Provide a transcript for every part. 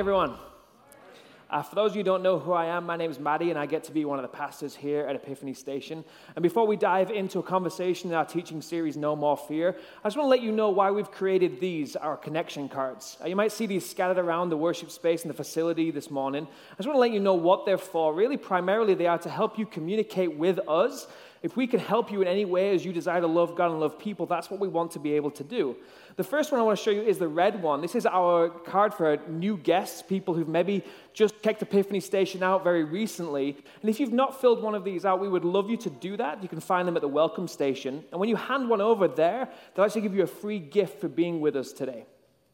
Everyone. Uh, for those of you who don't know who I am, my name is Maddie, and I get to be one of the pastors here at Epiphany Station. And before we dive into a conversation in our teaching series, No More Fear, I just want to let you know why we've created these, our connection cards. Uh, you might see these scattered around the worship space and the facility this morning. I just want to let you know what they're for. Really, primarily, they are to help you communicate with us if we can help you in any way as you desire to love God and love people, that's what we want to be able to do. The first one I want to show you is the red one. This is our card for new guests, people who've maybe just checked Epiphany Station out very recently. And if you've not filled one of these out, we would love you to do that. You can find them at the welcome station. And when you hand one over there, they'll actually give you a free gift for being with us today.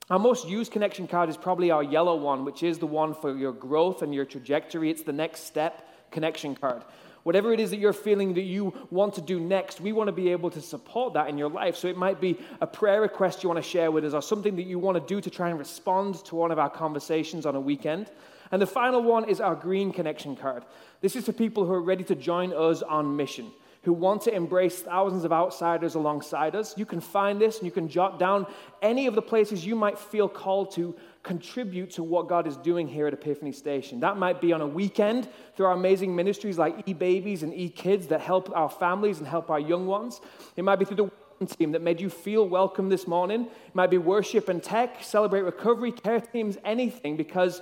Our most used connection card is probably our yellow one, which is the one for your growth and your trajectory. It's the next step connection card. Whatever it is that you're feeling that you want to do next, we want to be able to support that in your life. So it might be a prayer request you want to share with us or something that you want to do to try and respond to one of our conversations on a weekend. And the final one is our green connection card. This is for people who are ready to join us on mission who want to embrace thousands of outsiders alongside us. You can find this and you can jot down any of the places you might feel called to contribute to what God is doing here at Epiphany Station. That might be on a weekend through our amazing ministries like e-babies and e-kids that help our families and help our young ones. It might be through the team that made you feel welcome this morning. It might be worship and tech, celebrate recovery, care teams, anything, because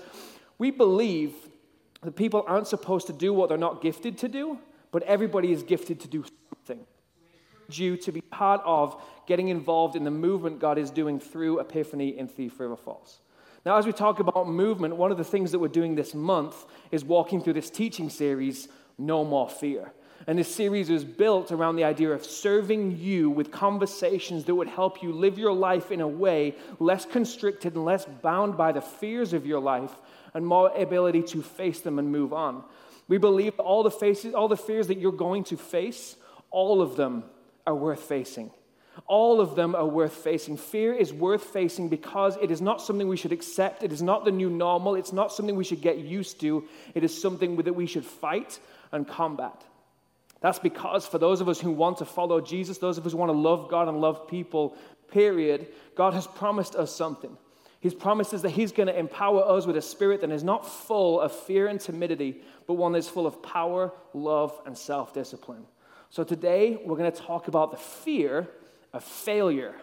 we believe that people aren't supposed to do what they're not gifted to do, but everybody is gifted to do something. You to be part of getting involved in the movement God is doing through Epiphany in Thief River Falls. Now, as we talk about movement, one of the things that we're doing this month is walking through this teaching series, No More Fear. And this series is built around the idea of serving you with conversations that would help you live your life in a way less constricted and less bound by the fears of your life and more ability to face them and move on. We believe all the, faces, all the fears that you're going to face, all of them are worth facing. All of them are worth facing. Fear is worth facing because it is not something we should accept. It is not the new normal. It's not something we should get used to. It is something that we should fight and combat. That's because for those of us who want to follow Jesus, those of us who want to love God and love people, period, God has promised us something. His promise is that He's going to empower us with a spirit that is not full of fear and timidity, but one that's full of power, love, and self discipline. So today, we're going to talk about the fear of failure.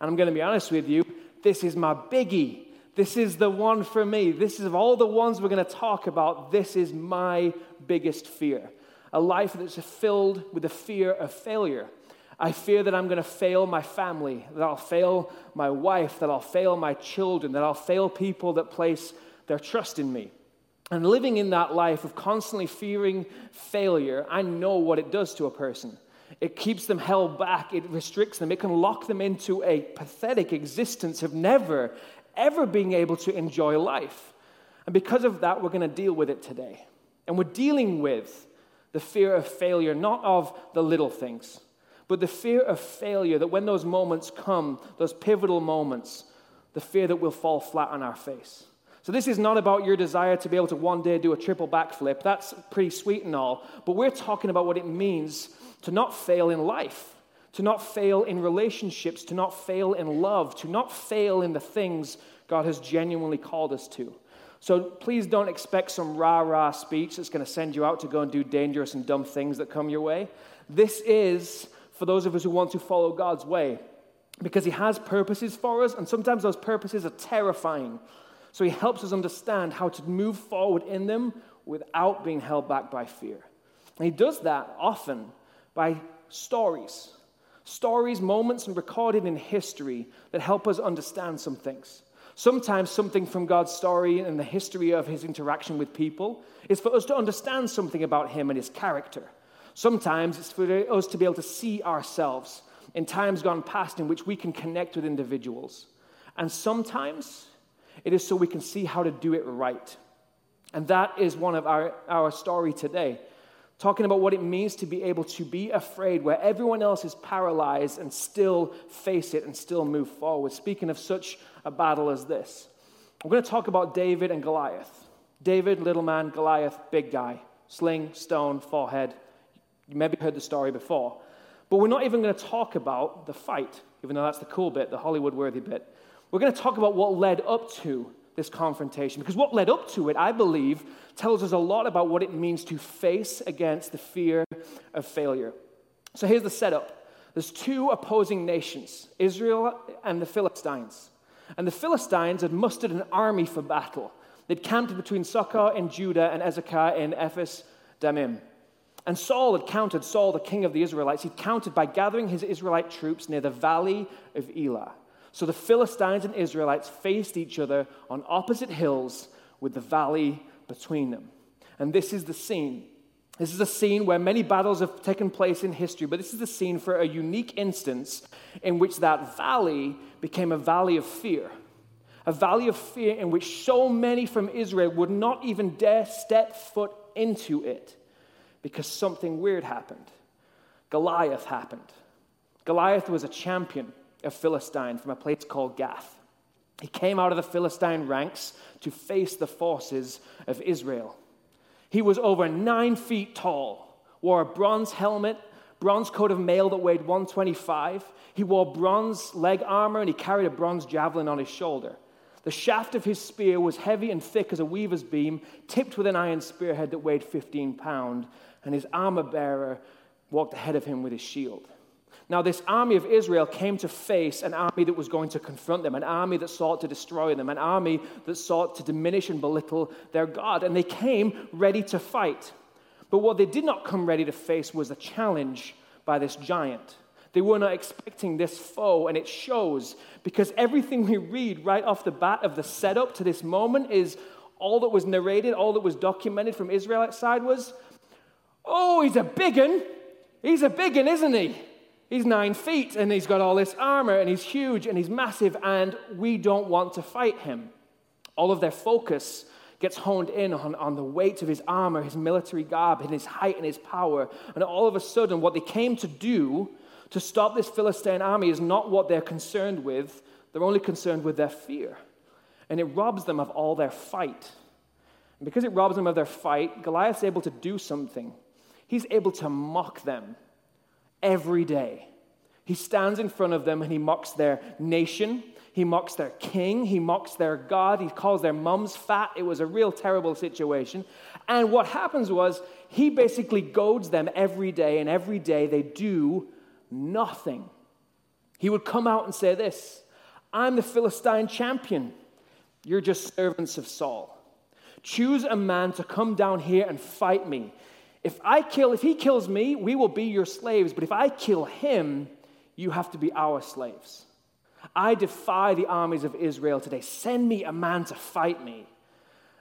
And I'm going to be honest with you, this is my biggie. This is the one for me. This is of all the ones we're going to talk about, this is my biggest fear. A life that's filled with the fear of failure. I fear that I'm going to fail my family, that I'll fail my wife, that I'll fail my children, that I'll fail people that place their trust in me. And living in that life of constantly fearing failure, I know what it does to a person. It keeps them held back, it restricts them, it can lock them into a pathetic existence of never, ever being able to enjoy life. And because of that, we're going to deal with it today. And we're dealing with the fear of failure, not of the little things, but the fear of failure that when those moments come, those pivotal moments, the fear that we'll fall flat on our face. So, this is not about your desire to be able to one day do a triple backflip. That's pretty sweet and all. But we're talking about what it means to not fail in life, to not fail in relationships, to not fail in love, to not fail in the things God has genuinely called us to. So please don't expect some rah rah speech that's going to send you out to go and do dangerous and dumb things that come your way. This is for those of us who want to follow God's way because He has purposes for us, and sometimes those purposes are terrifying. So He helps us understand how to move forward in them without being held back by fear. And He does that often by stories. Stories, moments, and recorded in history that help us understand some things. Sometimes something from God's story and the history of his interaction with people is for us to understand something about him and his character. Sometimes it's for us to be able to see ourselves in times gone past in which we can connect with individuals. And sometimes it is so we can see how to do it right. And that is one of our, our story today talking about what it means to be able to be afraid where everyone else is paralyzed and still face it and still move forward. Speaking of such a battle as this, we're going to talk about David and Goliath. David, little man, Goliath, big guy, sling, stone, forehead. You maybe heard the story before. But we're not even going to talk about the fight, even though that's the cool bit, the Hollywood worthy bit. We're going to talk about what led up to this confrontation. Because what led up to it, I believe, tells us a lot about what it means to face against the fear of failure. So here's the setup there's two opposing nations, Israel and the Philistines. And the Philistines had mustered an army for battle. They'd camped between Socoh in Judah and Azekah in Ephes Dammim. And Saul had counted, Saul, the king of the Israelites, he'd counted by gathering his Israelite troops near the valley of Elah. So the Philistines and Israelites faced each other on opposite hills with the valley between them. And this is the scene. This is a scene where many battles have taken place in history, but this is the scene for a unique instance in which that valley became a valley of fear. A valley of fear in which so many from Israel would not even dare step foot into it because something weird happened. Goliath happened. Goliath was a champion of Philistine from a place called Gath. He came out of the Philistine ranks to face the forces of Israel. He was over nine feet tall, wore a bronze helmet, bronze coat of mail that weighed 125. He wore bronze leg armor and he carried a bronze javelin on his shoulder. The shaft of his spear was heavy and thick as a weaver's beam, tipped with an iron spearhead that weighed 15 pounds, and his armor bearer walked ahead of him with his shield. Now, this army of Israel came to face an army that was going to confront them, an army that sought to destroy them, an army that sought to diminish and belittle their God. And they came ready to fight. But what they did not come ready to face was a challenge by this giant. They were not expecting this foe, and it shows because everything we read right off the bat of the setup to this moment is all that was narrated, all that was documented from Israelite side was, oh, he's a big un. He's a big un, isn't he? He's nine feet and he's got all this armor and he's huge and he's massive, and we don't want to fight him. All of their focus gets honed in on, on the weight of his armor, his military garb, and his height and his power. And all of a sudden, what they came to do to stop this Philistine army is not what they're concerned with, they're only concerned with their fear. And it robs them of all their fight. And because it robs them of their fight, Goliath's able to do something. He's able to mock them every day. He stands in front of them and he mocks their nation. He mocks their king. He mocks their God. He calls their mums fat. It was a real terrible situation. And what happens was he basically goads them every day, and every day they do nothing. He would come out and say this I'm the Philistine champion. You're just servants of Saul. Choose a man to come down here and fight me. If I kill, if he kills me, we will be your slaves. But if I kill him, you have to be our slaves. I defy the armies of Israel today. Send me a man to fight me.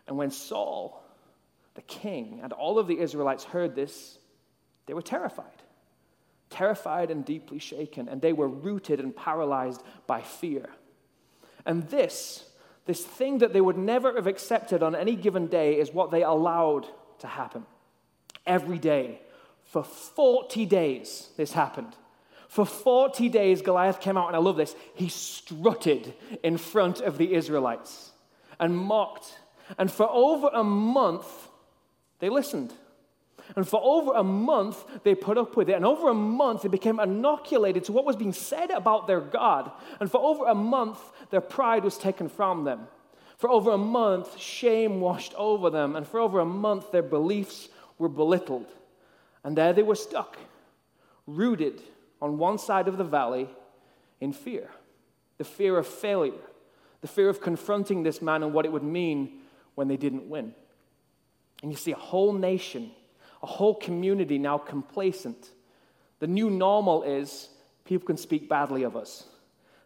And when Saul, the king, and all of the Israelites heard this, they were terrified. Terrified and deeply shaken. And they were rooted and paralyzed by fear. And this, this thing that they would never have accepted on any given day, is what they allowed to happen every day. For 40 days, this happened. For 40 days, Goliath came out, and I love this. He strutted in front of the Israelites and mocked. And for over a month, they listened. And for over a month, they put up with it. And over a month, they became inoculated to what was being said about their God. And for over a month, their pride was taken from them. For over a month, shame washed over them. And for over a month, their beliefs were belittled. And there they were stuck, rooted on one side of the valley in fear the fear of failure, the fear of confronting this man and what it would mean when they didn't win. And you see a whole nation, a whole community now complacent. The new normal is people can speak badly of us.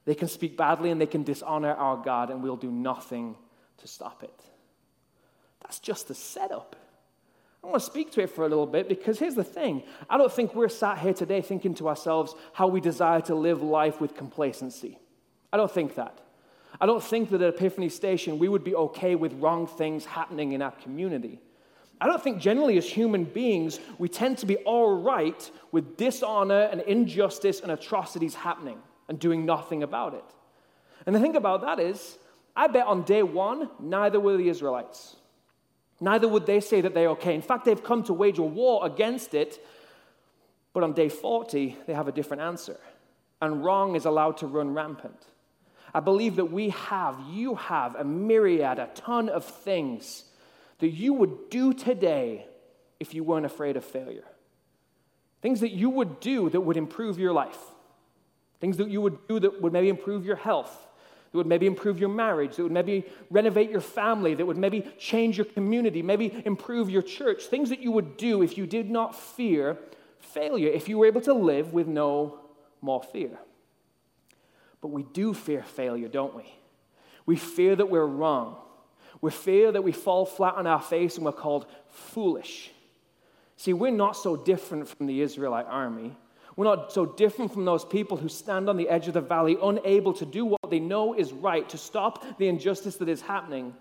They can speak badly and they can dishonor our God, and we'll do nothing to stop it. That's just the setup. I want to speak to it for a little bit because here's the thing. I don't think we're sat here today thinking to ourselves how we desire to live life with complacency. I don't think that. I don't think that at Epiphany Station we would be okay with wrong things happening in our community. I don't think generally as human beings we tend to be all right with dishonor and injustice and atrocities happening and doing nothing about it. And the thing about that is, I bet on day one, neither were the Israelites. Neither would they say that they're okay. In fact, they've come to wage a war against it, but on day 40, they have a different answer. And wrong is allowed to run rampant. I believe that we have, you have a myriad, a ton of things that you would do today if you weren't afraid of failure. Things that you would do that would improve your life. Things that you would do that would maybe improve your health, that would maybe improve your marriage, that would maybe renovate your family, that would maybe change your community, maybe improve your church. Things that you would do if you did not fear failure, if you were able to live with no more fear. But we do fear failure, don't we? We fear that we're wrong. We fear that we fall flat on our face and we're called foolish. See, we're not so different from the Israelite army. We're not so different from those people who stand on the edge of the valley, unable to do what they know is right, to stop the injustice that is happening.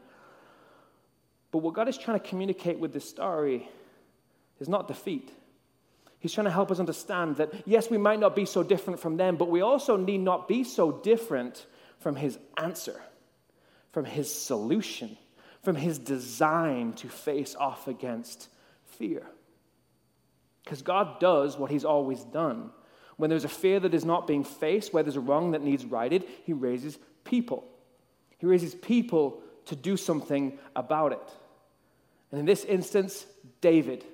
But what God is trying to communicate with this story is not defeat. He's trying to help us understand that, yes, we might not be so different from them, but we also need not be so different from His answer, from His solution, from His design to face off against fear. Because God does what He's always done. When there's a fear that is not being faced, where there's a wrong that needs righted, He raises people. He raises people to do something about it. And in this instance, David.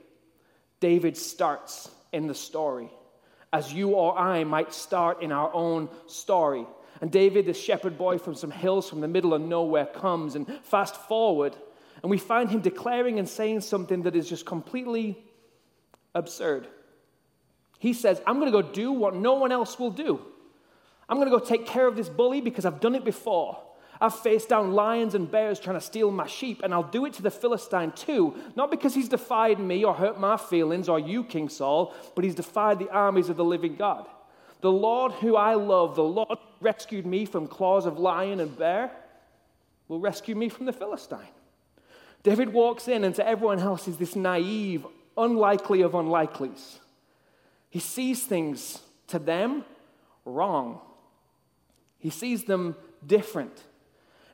David starts in the story, as you or I might start in our own story. And David, the shepherd boy from some hills from the middle of nowhere, comes and fast forward, and we find him declaring and saying something that is just completely absurd. He says, I'm going to go do what no one else will do. I'm going to go take care of this bully because I've done it before. I've faced down lions and bears trying to steal my sheep, and I'll do it to the Philistine too, not because he's defied me or hurt my feelings or you, King Saul, but he's defied the armies of the living God. The Lord who I love, the Lord rescued me from claws of lion and bear, will rescue me from the Philistine. David walks in, and to everyone else, he's this naive, unlikely of unlikelies. He sees things to them wrong, he sees them different.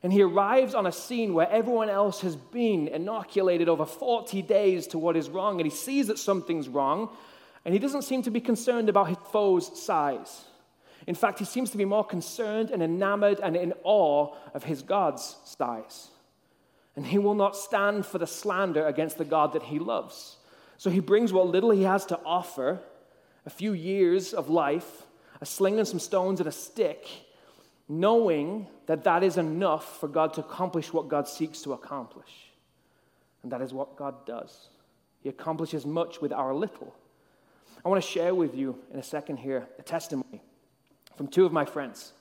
And he arrives on a scene where everyone else has been inoculated over 40 days to what is wrong, and he sees that something's wrong, and he doesn't seem to be concerned about his foe's size. In fact, he seems to be more concerned and enamored and in awe of his God's size. And he will not stand for the slander against the God that he loves. So he brings what little he has to offer a few years of life, a sling and some stones and a stick knowing that that is enough for God to accomplish what God seeks to accomplish. And that is what God does. He accomplishes much with our little. I want to share with you in a second here a testimony from two of my friends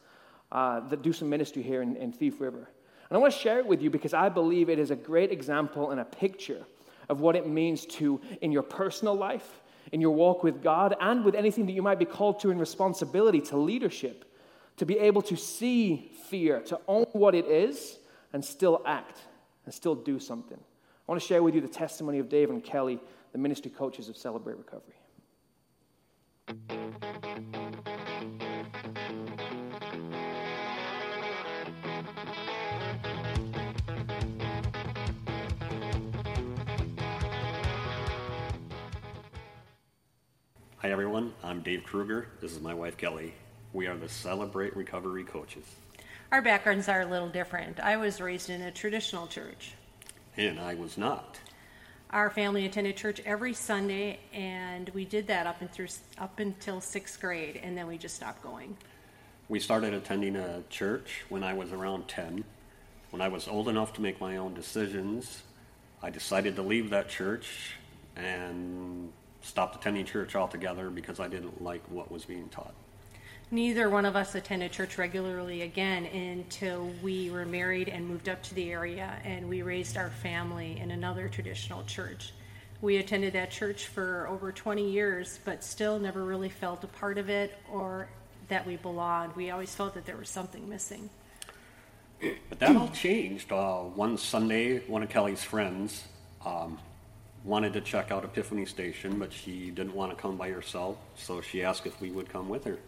uh, that do some ministry here in, in Thief River. And I want to share it with you because I believe it is a great example and a picture of what it means to, in your personal life, in your walk with God, and with anything that you might be called to in responsibility to leadership to be able to see fear, to own what it is, and still act and still do something. I want to share with you the testimony of Dave and Kelly, the ministry coaches of Celebrate Recovery. Hi, everyone. I'm Dave Kruger. This is my wife, Kelly. We are the Celebrate Recovery coaches. Our backgrounds are a little different. I was raised in a traditional church. And I was not. Our family attended church every Sunday, and we did that up, and through, up until sixth grade, and then we just stopped going. We started attending a church when I was around 10. When I was old enough to make my own decisions, I decided to leave that church and stopped attending church altogether because I didn't like what was being taught. Neither one of us attended church regularly again until we were married and moved up to the area and we raised our family in another traditional church. We attended that church for over 20 years, but still never really felt a part of it or that we belonged. We always felt that there was something missing. But that all changed. Uh, one Sunday, one of Kelly's friends um, wanted to check out Epiphany Station, but she didn't want to come by herself, so she asked if we would come with her.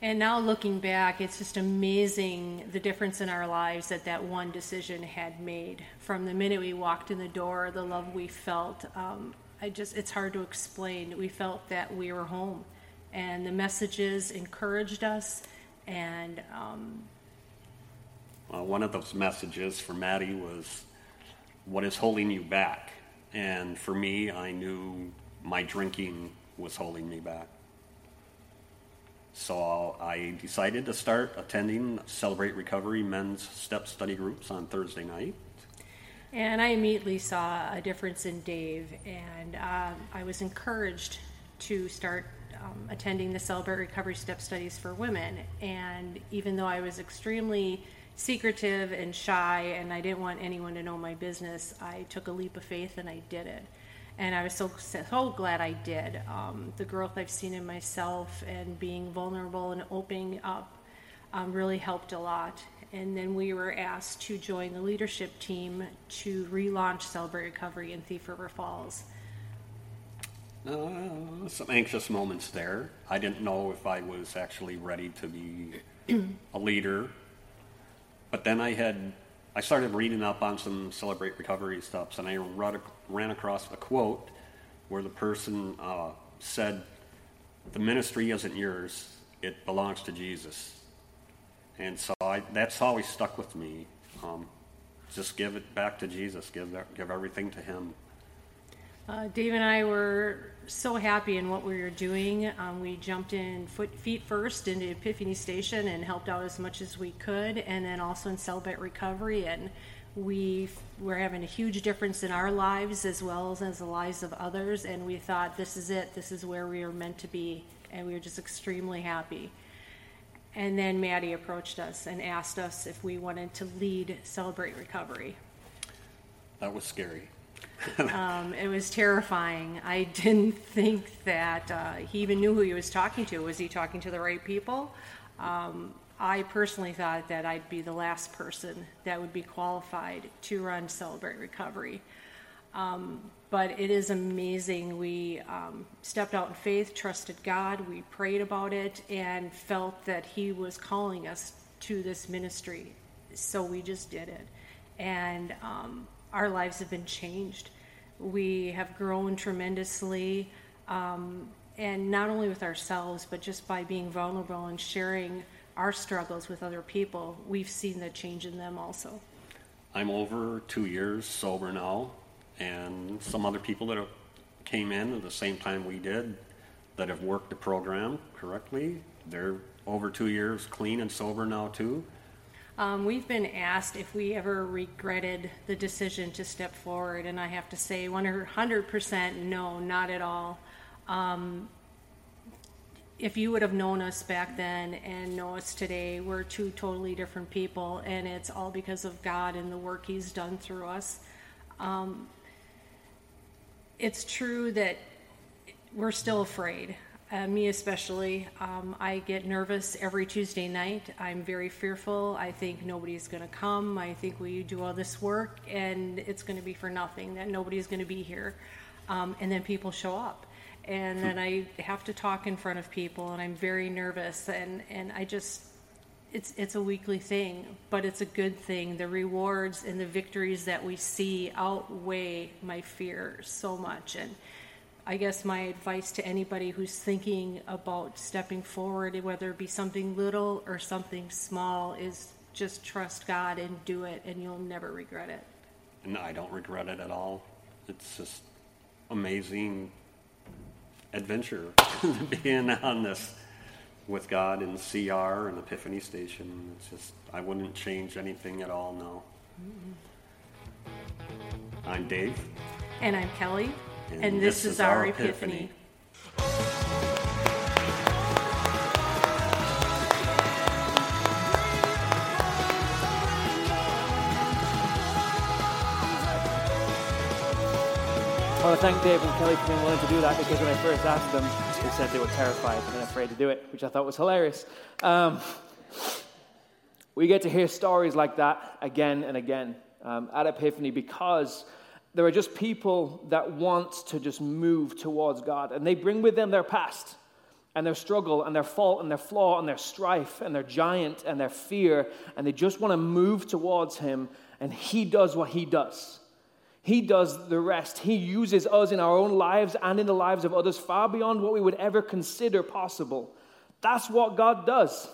And now looking back, it's just amazing the difference in our lives that that one decision had made. From the minute we walked in the door, the love we felt, um, I just it's hard to explain. We felt that we were home, and the messages encouraged us, and um, Uh, one of those messages for Maddie was, What is holding you back? And for me, I knew my drinking was holding me back. So I decided to start attending Celebrate Recovery men's step study groups on Thursday night. And I immediately saw a difference in Dave, and um, I was encouraged to start um, attending the Celebrate Recovery Step Studies for Women. And even though I was extremely secretive and shy and I didn't want anyone to know my business, I took a leap of faith and I did it. And I was so, so glad I did. Um, the growth I've seen in myself and being vulnerable and opening up um, really helped a lot. And then we were asked to join the leadership team to relaunch Celebrate Recovery in Thief River Falls. Uh, some anxious moments there. I didn't know if I was actually ready to be a leader. But then I had, I started reading up on some Celebrate Recovery stuffs, and I ran across a quote where the person uh, said, The ministry isn't yours, it belongs to Jesus. And so I, that's always stuck with me. Um, just give it back to Jesus, give, give everything to Him. Uh, Dave and I were so happy in what we were doing. Um, we jumped in foot, feet first into Epiphany Station and helped out as much as we could, and then also in Celebrate Recovery. And we were having a huge difference in our lives as well as, as the lives of others. And we thought, this is it. This is where we are meant to be. And we were just extremely happy. And then Maddie approached us and asked us if we wanted to lead Celebrate Recovery. That was scary. Um, it was terrifying. I didn't think that uh, he even knew who he was talking to. Was he talking to the right people? Um, I personally thought that I'd be the last person that would be qualified to run Celebrate Recovery. Um, but it is amazing. We um, stepped out in faith, trusted God, we prayed about it, and felt that He was calling us to this ministry. So we just did it. And um, our lives have been changed. We have grown tremendously, um, and not only with ourselves, but just by being vulnerable and sharing our struggles with other people, we've seen the change in them also. I'm over two years sober now, and some other people that have came in at the same time we did that have worked the program correctly. They're over two years clean and sober now too. Um, we've been asked if we ever regretted the decision to step forward, and I have to say 100% no, not at all. Um, if you would have known us back then and know us today, we're two totally different people, and it's all because of God and the work He's done through us. Um, it's true that we're still afraid uh, me especially. Um, I get nervous every Tuesday night. I'm very fearful. I think nobody's going to come. I think we do all this work and it's going to be for nothing, that nobody's going to be here. Um, and then people show up. And then I have to talk in front of people and I'm very nervous. And, and I just, it's, it's a weekly thing, but it's a good thing. The rewards and the victories that we see outweigh my fear so much. And, I guess my advice to anybody who's thinking about stepping forward, whether it be something little or something small, is just trust God and do it, and you'll never regret it. And I don't regret it at all. It's just amazing adventure being on this with God in CR and Epiphany Station. It's just I wouldn't change anything at all now. Mm-hmm. I'm Dave. And I'm Kelly. And, and this, this, is, our, our epiphany. epiphany. I want to thank Dave and Kelly for being willing to do that because when I first asked them, they said they were terrified and afraid to do it, which I thought was hilarious. Um, we get to hear stories like that again and again um, at Epiphany because there are just people that want to just move towards God, and they bring with them their past and their struggle and their fault and their flaw and their strife and their giant and their fear, and they just want to move towards Him, and He does what He does. He does the rest. He uses us in our own lives and in the lives of others far beyond what we would ever consider possible. That's what God does.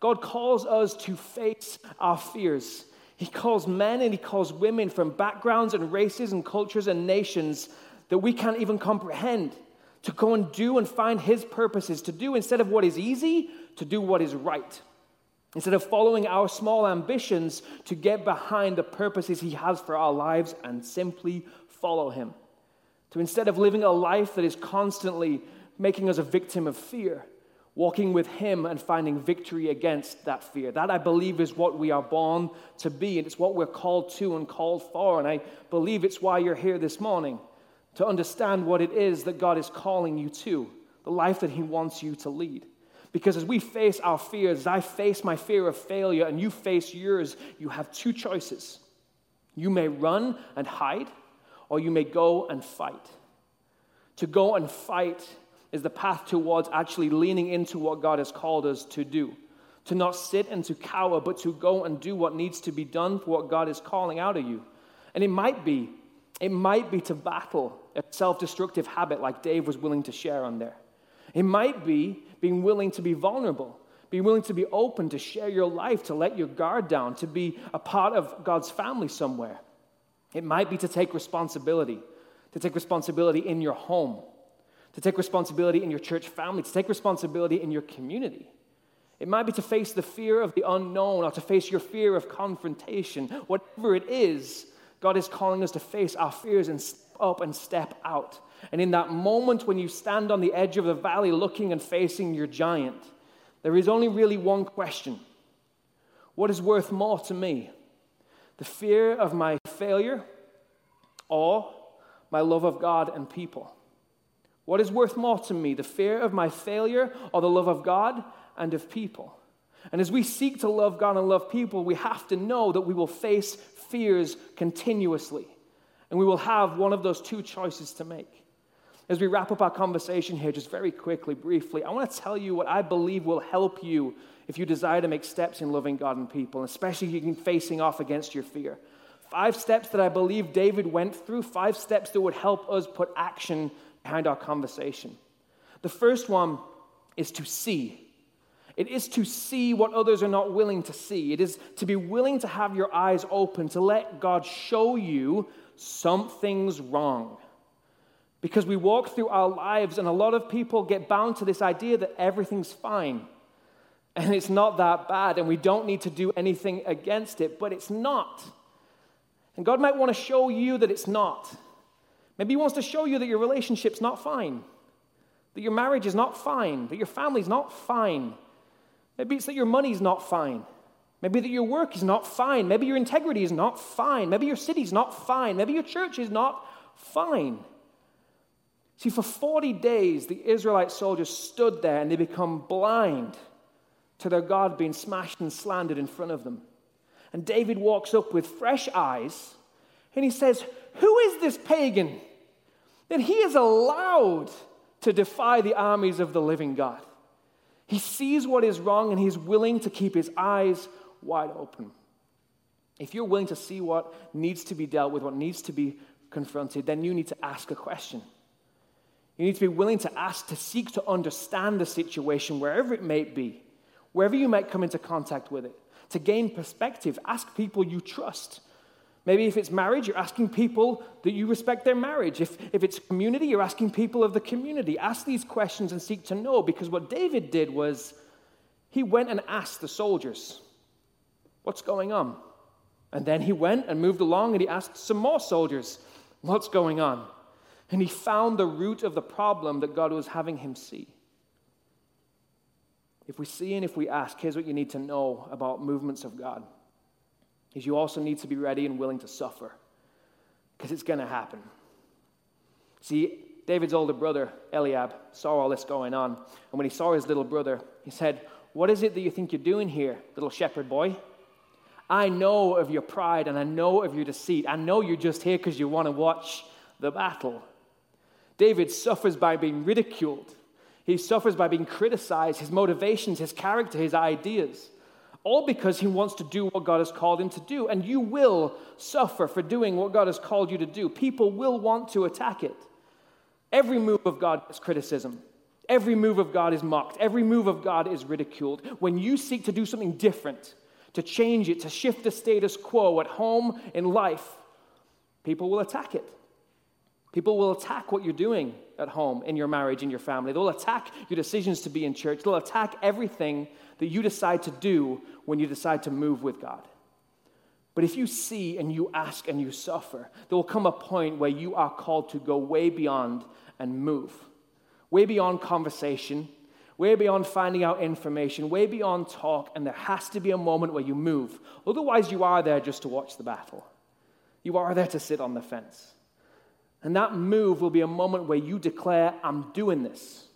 God calls us to face our fears. He calls men and he calls women from backgrounds and races and cultures and nations that we can't even comprehend to go and do and find his purposes, to do instead of what is easy, to do what is right. Instead of following our small ambitions, to get behind the purposes he has for our lives and simply follow him. To instead of living a life that is constantly making us a victim of fear, walking with Him and finding victory against that fear. That, I believe, is what we are born to be, and it's what we're called to and called for. And I believe it's why you're here this morning to understand what it is that God is calling you to, the life that He wants you to lead. Because as we face our fears, as I face my fear of failure and you face yours, you have two choices. You may run and hide, or you may go and fight. To go and fight is the path towards actually leaning into what God has called us to do. To not sit and to cower, but to go and do what needs to be done for what God is calling out of you. And it might be, it might be to battle a self destructive habit like Dave was willing to share on there. It might be being willing to be vulnerable, being willing to be open to share your life, to let your guard down, to be a part of God's family somewhere. It might be to take responsibility, to take responsibility in your home, to take responsibility in your church family, to take responsibility in your community. It might be to face the fear of the unknown or to face your fear of confrontation. Whatever it is, God is calling us to face our fears and step up and step out. And in that moment when you stand on the edge of the valley looking and facing your giant, there is only really one question What is worth more to me? The fear of my failure or my love of God and people? What is worth more to me, the fear of my failure or the love of God and of people? And as we seek to love God and love people, we have to know that we will face fears continuously. And we will have one of those two choices to make. As we wrap up our conversation here, just very quickly, briefly, I want to tell you what I believe will help you if you desire to make steps in loving God and people, especially in facing off against your fear. Five steps that I believe David went through, five steps that would help us put action behind our conversation. The first one is to see. It is to see what others are not willing to see. It is to be willing to have your eyes open, to let God show you something's wrong. Because we walk through our lives, and a lot of people get bound to this idea that everything's fine. And it's not that bad, and we don't need to do anything against it, but it's not. And God might want to show you that it's not. Maybe He wants to show you that your relationship's not fine, that your marriage is not fine, that your family's not fine. Maybe it's that your money's not fine. Maybe that your work is not fine. Maybe your integrity is not fine. Maybe your city's not fine. Maybe your church is not fine. See, for 40 days, the Israelite soldiers stood there and they become blind to their God being smashed and slandered in front of them. And David walks up with fresh eyes and he says, Who is this pagan that he is allowed to defy the armies of the living God? He sees what is wrong and he's willing to keep his eyes wide open. If you're willing to see what needs to be dealt with, what needs to be confronted, then you need to ask a question. You need to be willing to ask, to seek to understand the situation, wherever it may be, wherever you might come into contact with it to gain perspective. Ask people you trust. Maybe if it's marriage, you're asking people that you respect their marriage. If, if it's community, you're asking people of the community. Ask these questions and seek to know because what David did was he went and asked the soldiers, What's going on? And then he went and moved along and he asked some more soldiers, What's going on? And he found the root of the problem that God was having him see. If we see and if we ask, here's what you need to know about movements of God. Is you also need to be ready and willing to suffer. Because it's going to happen. See, David's older brother, Eliab, saw all this going on. And when he saw his little brother, he said, What is it that you think you're doing here, little shepherd boy? I know of your pride and I know of your deceit. I know you're just here because you want to watch the battle. David suffers by being ridiculed. He suffers by being criticized, his motivations, his character, his ideas, all because he wants to do what God has called him to do. And you will suffer for doing what God has called you to do. People will want to attack it. Every move of God is criticism. Every move of God is mocked. Every move of God is ridiculed. When you seek to do something different, to change it, to shift the status quo at home, in life, people will attack it. People will attack what you're doing at home, in your marriage, in your family. They'll attack your decisions to be in church. They'll attack everything that you decide to do when you decide to move with God. But if you see and you ask and you suffer, there will come a point where you are called to go way beyond and move, way beyond conversation, way beyond finding out information, way beyond talk, and there has to be a moment where you move. Otherwise, you are there just to watch the battle. You are there to sit on the fence. And that move will be a moment where you declare, I'm doing this.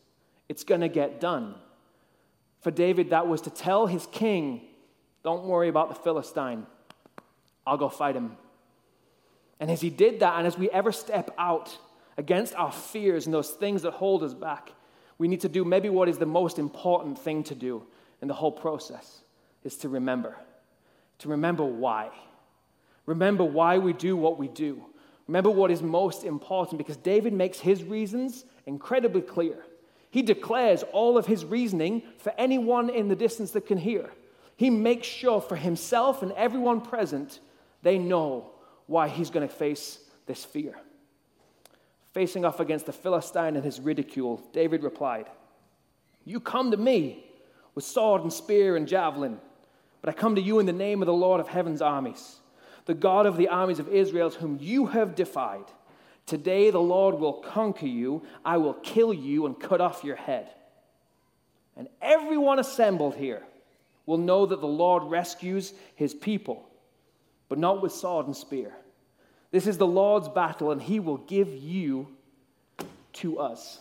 It's going to get done. For David, that was to tell his king, Don't worry about the Philistine. I'll go fight him. And as he did that, and as we ever step out against our fears and those things that hold us back, we need to do maybe what is the most important thing to do in the whole process is to remember. To remember why. Remember why we do what we do. Remember what is most important because David makes his reasons incredibly clear. He declares all of his reasoning for anyone in the distance that can hear. He makes sure for himself and everyone present they know why he's going to face this fear. Facing off against the Philistine and his ridicule, David replied, You come to me with sword and spear and javelin, but I come to you in the name of the Lord of heaven's armies the God of the armies of Israel, whom you have defied. Today the Lord will conquer you. I will kill you and cut off your head. And everyone assembled here will know that the Lord rescues his people, but not with sword and spear. This is the Lord's battle, and he will give you to us.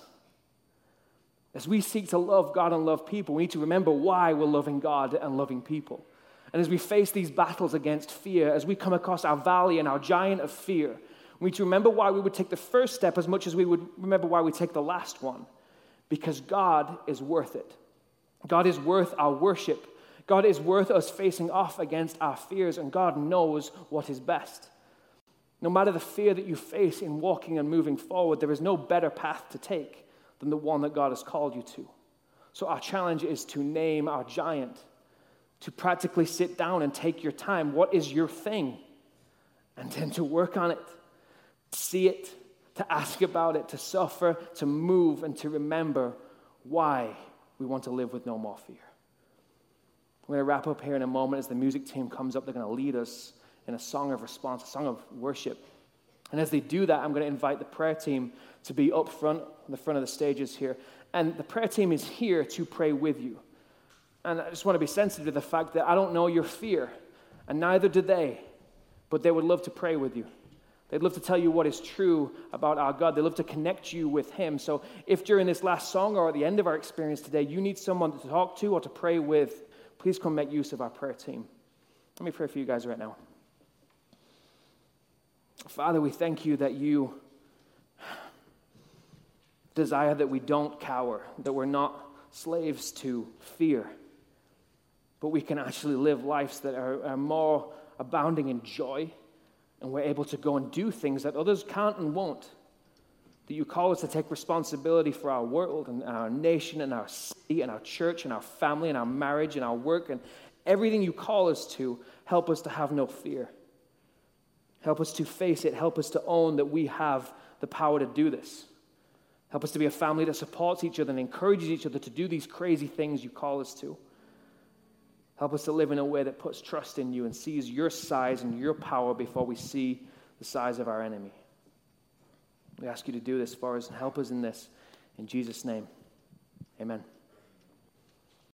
As we seek to love God and love people, we need to remember why we're loving God and loving people. And as we face these battles against fear, as we come across our valley and our giant of fear, we need to remember why we would take the first step as much as we would remember why we take the last one. Because God is worth it. God is worth our worship. God is worth us facing off against our fears, and God knows what is best. No matter the fear that you face in walking and moving forward, there is no better path to take than the one that God has called you to. So, our challenge is to name our giant to practically sit down and take your time. What is your thing? And then to work on it, see it, to ask about it, to suffer, to move, and to remember why we want to live with no more fear. We're going to wrap up here in a moment as the music team comes up. They're going to lead us in a song of response, a song of worship. And as they do that, I'm going to invite the prayer team to be up front, the front of the stages here. And the prayer team is here to pray with you. And I just want to be sensitive to the fact that I don't know your fear, and neither do they, but they would love to pray with you. They'd love to tell you what is true about our God. They love to connect you with Him. So, if during this last song or at the end of our experience today, you need someone to talk to or to pray with, please come make use of our prayer team. Let me pray for you guys right now. Father, we thank you that you desire that we don't cower, that we're not slaves to fear but we can actually live lives that are, are more abounding in joy, and we're able to go and do things that others can't and won't. That you call us to take responsibility for our world and our nation and our city and our church and our family and our marriage and our work and everything you call us to, help us to have no fear. Help us to face it. Help us to own that we have the power to do this. Help us to be a family that supports each other and encourages each other to do these crazy things you call us to. Help us to live in a way that puts trust in you and sees your size and your power before we see the size of our enemy. We ask you to do this for us and help us in this. In Jesus' name, amen.